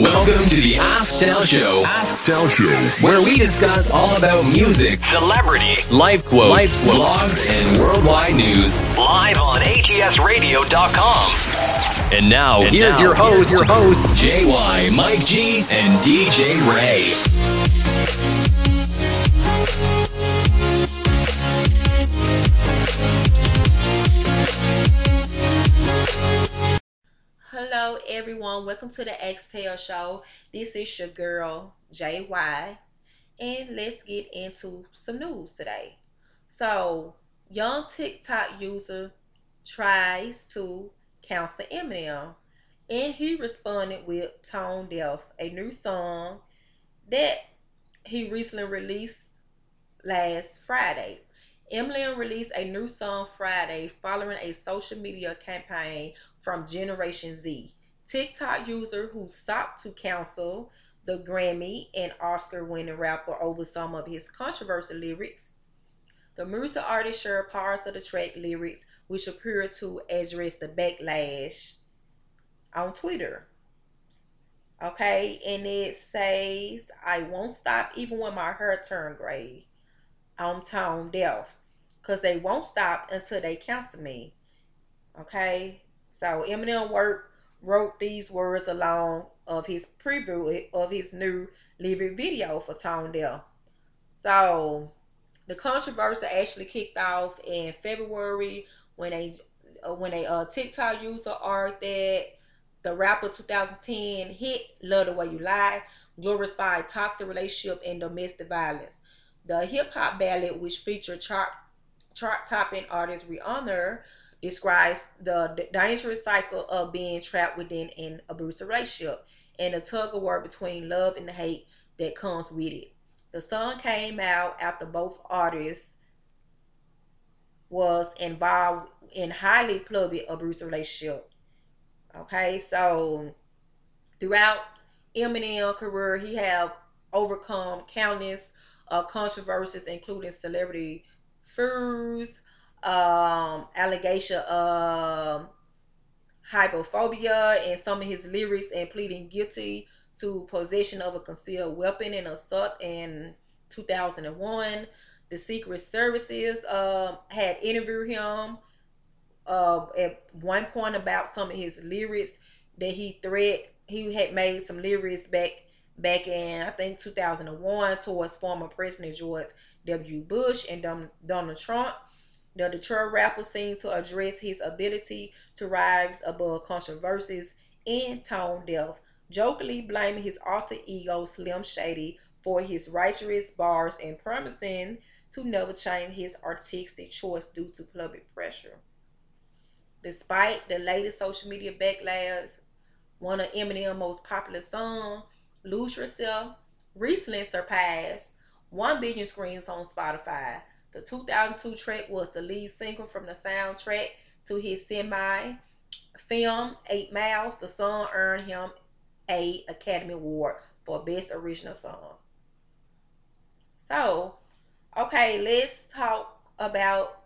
Welcome to the Ask Tell Show. Ask Tell Show, where we discuss all about music, celebrity, life quotes, life quotes blogs, and worldwide news. Live on ATSRadio.com. And now, and here's now, your host, here's your host, JY, Mike G, and DJ Ray. Everyone. Welcome to the Ask Tell Show. This is your girl, JY. And let's get into some news today. So, young TikTok user tries to counsel Eminem. And he responded with Tone Deaf, a new song that he recently released last Friday. Eminem released a new song Friday following a social media campaign from Generation Z. TikTok user who stopped to counsel the Grammy and Oscar winning rapper over some of his controversial lyrics. The music artist shared parts of the track lyrics which appear to address the backlash on Twitter. Okay, and it says, I won't stop even when my hair turn gray. I'm tone deaf. Because they won't stop until they counsel me. Okay, so Eminem work, wrote these words along of his preview of his new lyric video for Tone. So the controversy actually kicked off in February when a uh, when a uh, TikTok user argued that the rapper 2010 hit "Love the Way You Lie" glorified toxic relationship and domestic violence. The hip hop ballad, which featured chart chart topping artist Rihanna, describes the dangerous cycle of being trapped within an abusive relationship and the tug of war between love and hate that comes with it. The song came out after both artists was involved in highly public abusive relationship. Okay, so throughout Eminem career, he have overcome countless uh, controversies, including celebrity feuds, um, allegation of homophobia and some of his lyrics and pleading guilty to possession of a concealed weapon and assault in 2001. The Secret Services uh, had interviewed him uh, at one point about some of his lyrics that he threat he had made some lyrics back back in I think 2001 towards former President George W. Bush and Donald Trump. The Detroit rapper seemed to address his ability to rise above controversies and tone deaf, jokingly blaming his alter ego Slim Shady for his righteous bars and promising to never change his artistic choice due to public pressure. Despite the latest social media backlash, one of Eminem's most popular songs, Lose Yourself, recently surpassed 1 billion screens on Spotify. The 2002 track was the lead single from the soundtrack to his semi film 8 Miles. The song earned him a Academy Award for Best Original Song. So, okay, let's talk about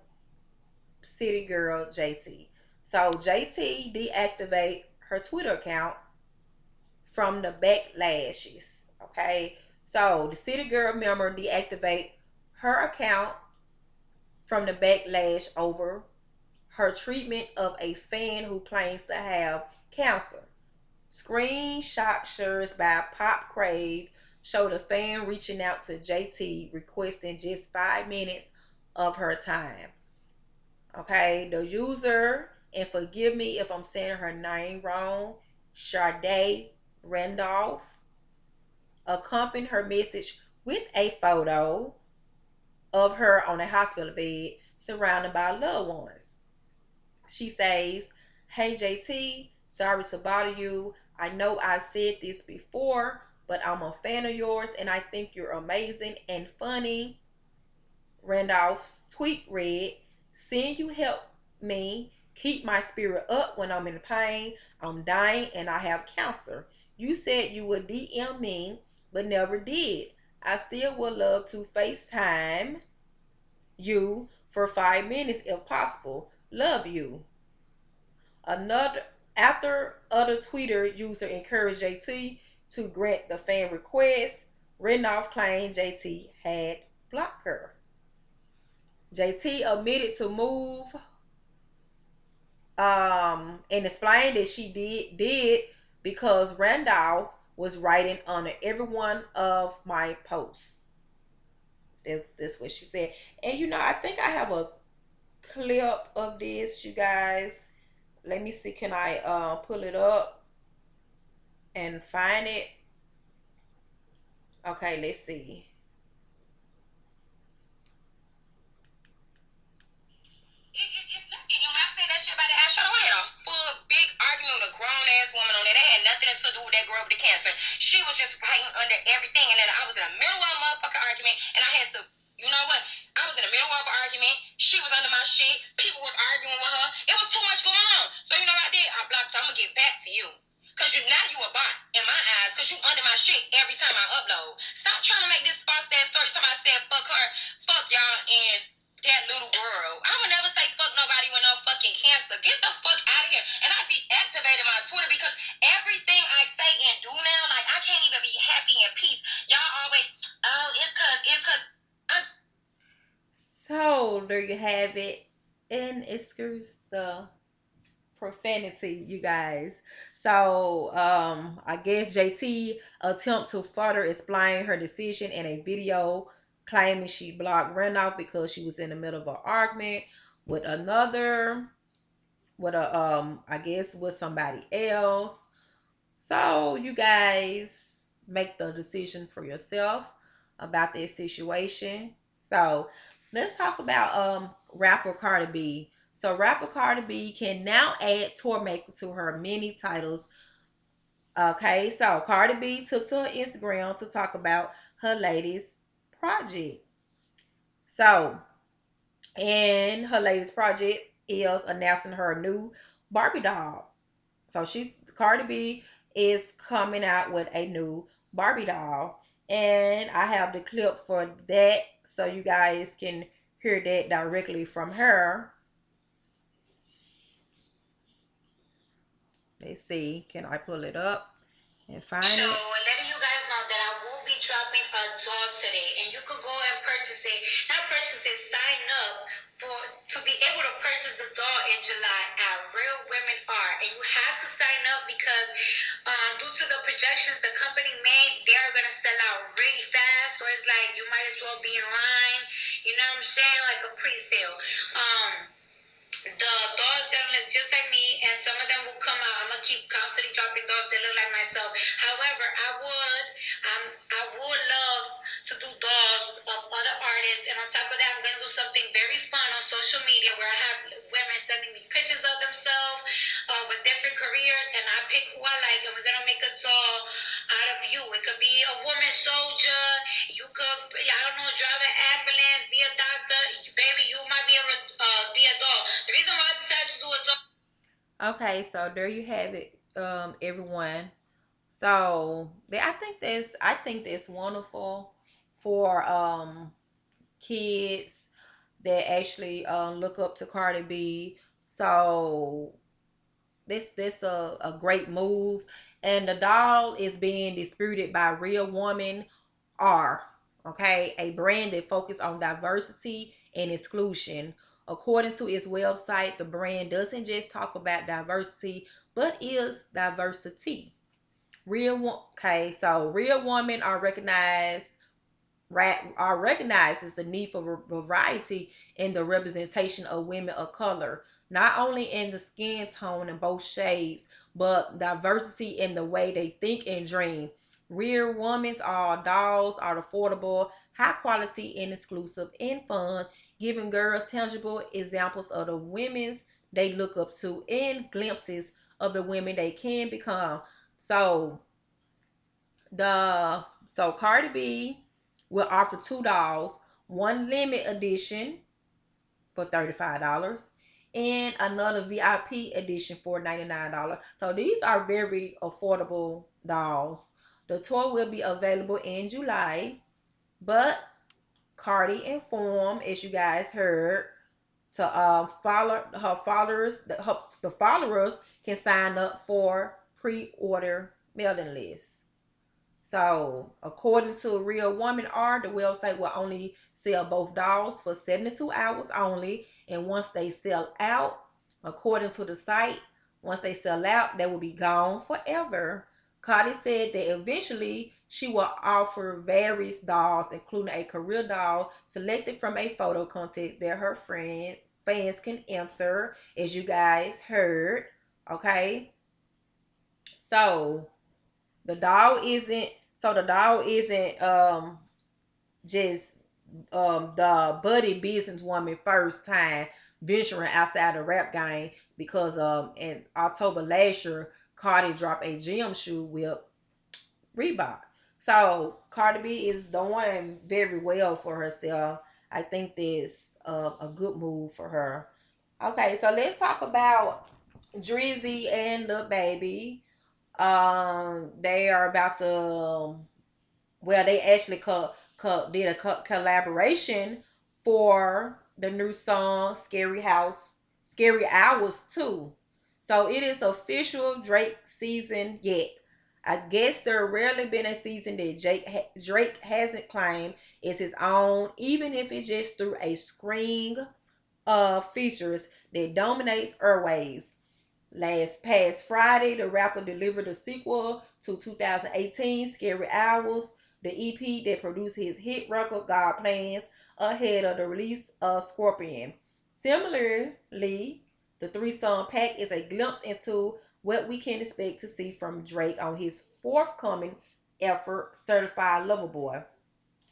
City Girl JT. So JT deactivate her Twitter account from the backlashes. Okay. So the City Girl member deactivate her account from the backlash over her treatment of a fan who claims to have cancer. Screenshot shares by Pop Crave showed a fan reaching out to JT requesting just five minutes of her time. Okay, the user, and forgive me if I'm saying her name wrong, Sade Randolph, accompanied her message with a photo of her on a hospital bed surrounded by loved ones. She says, Hey JT, sorry to bother you. I know I said this before, but I'm a fan of yours and I think you're amazing and funny. Randolph's tweet read, Seeing you help me keep my spirit up when I'm in pain, I'm dying, and I have cancer. You said you would DM me but never did. I still would love to FaceTime you for five minutes if possible. Love you. Another after other Twitter user encouraged JT to grant the fan request. Randolph claimed JT had blocked her. JT admitted to move um, and explained that she did did because Randolph was writing on every one of my posts. That's, that's what she said. And you know, I think I have a clip of this, you guys. Let me see. Can I uh, pull it up and find it? Okay, let's see. Woman on there. That had nothing to do with that girl with the cancer. She was just fighting under everything. And then I was in the middle of a motherfucking argument and I had to, you know what? I was in the middle of an argument. She was under my shit. People was arguing with her. It was too much going on. So you know what I did? I blocked her. I'm gonna get back to you. Cause you now you a bot in my eyes. Cause you under my shit every time I upload. Stop trying to make this false ass story. Somebody said fuck her, fuck y'all, and that little girl. I would never say fuck nobody with no fucking cancer. Get the fuck out of here. And I deactivated my Twitter because everything I say and do now, like I can't even be happy and peace. Y'all always, oh, it's cause, it's cause. I'm... So there you have it. And excuse the profanity, you guys. So um I guess JT attempt to further explain her decision in a video claiming she blocked Randolph because she was in the middle of an argument with another, with a um, I guess with somebody else. So you guys make the decision for yourself about this situation. So let's talk about um rapper Cardi B. So rapper Cardi B can now add tour maker to her many titles. Okay, so Cardi B took to her Instagram to talk about her latest project. So, and her latest project is announcing her new Barbie doll. So she Cardi B is coming out with a new Barbie doll. And I have the clip for that so you guys can hear that directly from her. Let's see. Can I pull it up and find it? A doll today, and you could go and purchase it. Not purchase it, sign up for to be able to purchase the doll in July at Real Women Are. and you have to sign up because uh, due to the projections the company made, they are gonna sell out really fast. So it's like you might as well be in line. You know what I'm saying? Like a pre-sale. Um the dolls gonna look just like me, and some of them will come out. I'm gonna keep constantly dropping dolls that look like myself. However, I would, Okay, so there you have it, um, everyone. So I think that's I think that's wonderful for um kids that actually um, look up to Cardi B. So this this a, a great move and the doll is being disputed by Real Woman Are. Okay, a brand that focuses on diversity and exclusion. According to its website, the brand doesn't just talk about diversity, but is diversity. Real okay, so real women are recognized are recognizes the need for variety in the representation of women of color, not only in the skin tone and both shades, but diversity in the way they think and dream. Real women's are dolls are affordable, high quality and exclusive and fun, giving girls tangible examples of the women's they look up to and glimpses of the women they can become. So the so Cardi B will offer two dolls, one limit edition for $35 and another VIP edition for $99. So these are very affordable dolls. The toy will be available in July, but Cardi informed, as you guys heard, to uh, follow her followers. The, her, the followers can sign up for pre-order mailing list. So, according to a Real Woman Are, the website will only sell both dolls for 72 hours only. And once they sell out, according to the site, once they sell out, they will be gone forever. Cardi said that eventually she will offer various dolls, including a career doll selected from a photo contest that her friend fans can enter, as you guys heard. Okay. So the doll isn't so the doll isn't um just um the buddy businesswoman first time venturing outside the rap game because um in October last year Cardi dropped a gym shoe with Reebok. So Cardi B is doing very well for herself. I think this uh, a good move for her. Okay, so let's talk about Drizzy and the baby. Um, they are about to, well, they actually co- co- did a co- collaboration for the new song "Scary House," "Scary Hours" too. So it is official Drake season yet. I guess there rarely been a season that Jake ha- Drake hasn't claimed is his own, even if it's just through a screen of features that dominates airwaves. Last past Friday, the rapper delivered a sequel to 2018 Scary Hours, the EP that produced his hit record God Plans ahead of the release of Scorpion. Similarly, the three song pack is a glimpse into what we can expect to see from Drake on his forthcoming effort, Certified Lover Boy.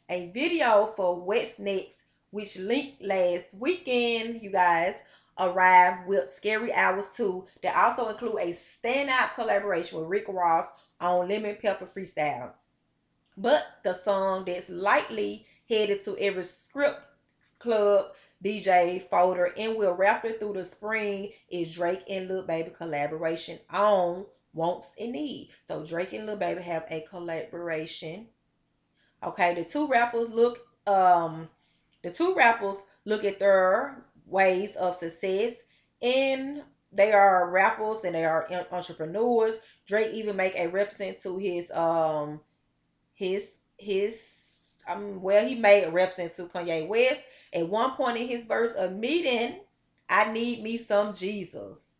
A video for What's Next, which leaked last weekend, you guys, arrived with Scary Hours 2 that also include a standout collaboration with Rick Ross on Lemon Pepper Freestyle. But the song that's likely headed to every script club DJ folder and we'll rafter through the spring is Drake and Lil Baby collaboration on Wants and Need. So Drake and Lil Baby have a collaboration. Okay, the two rappers look um the two rappers look at their ways of success and they are rappers and they are entrepreneurs. Drake even make a reference to his um his his um well he made a reference to Kanye West at one point in his verse of meeting, I need me some Jesus.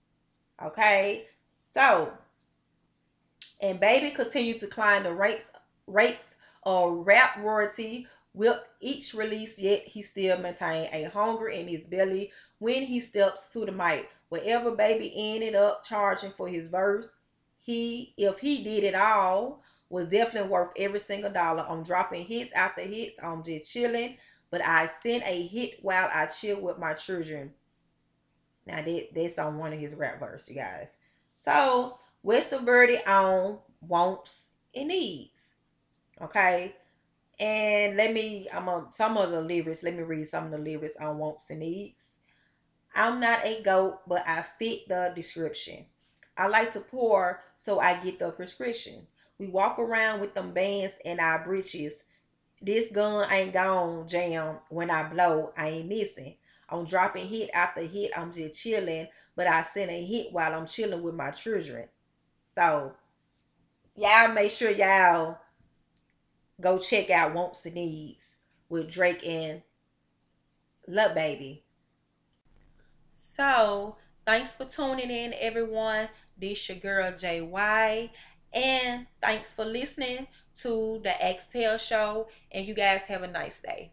Okay, so and baby continued to climb the ranks ranks of rap royalty with each release, yet he still maintained a hunger in his belly when he steps to the mic. Whatever baby ended up charging for his verse, he if he did it all was definitely worth every single dollar. I'm dropping hits after hits. I'm just chilling but I sent a hit while I chill with my children. Now that, that's on one of his rap verse, you guys. So what's the verdict on wants and needs? Okay. And let me I'm on some of the lyrics. Let me read some of the lyrics on wants and needs. I'm not a goat, but I fit the description. I like to pour, so I get the prescription. We walk around with them bands in our breeches this gun ain't gone jam when I blow. I ain't missing. I'm dropping hit after hit. I'm just chilling, but I send a hit while I'm chilling with my children. So y'all make sure y'all go check out Wants and Needs with Drake and Lil Baby. So thanks for tuning in, everyone. This your girl JY. And thanks for listening to the Ask Tell Show. And you guys have a nice day.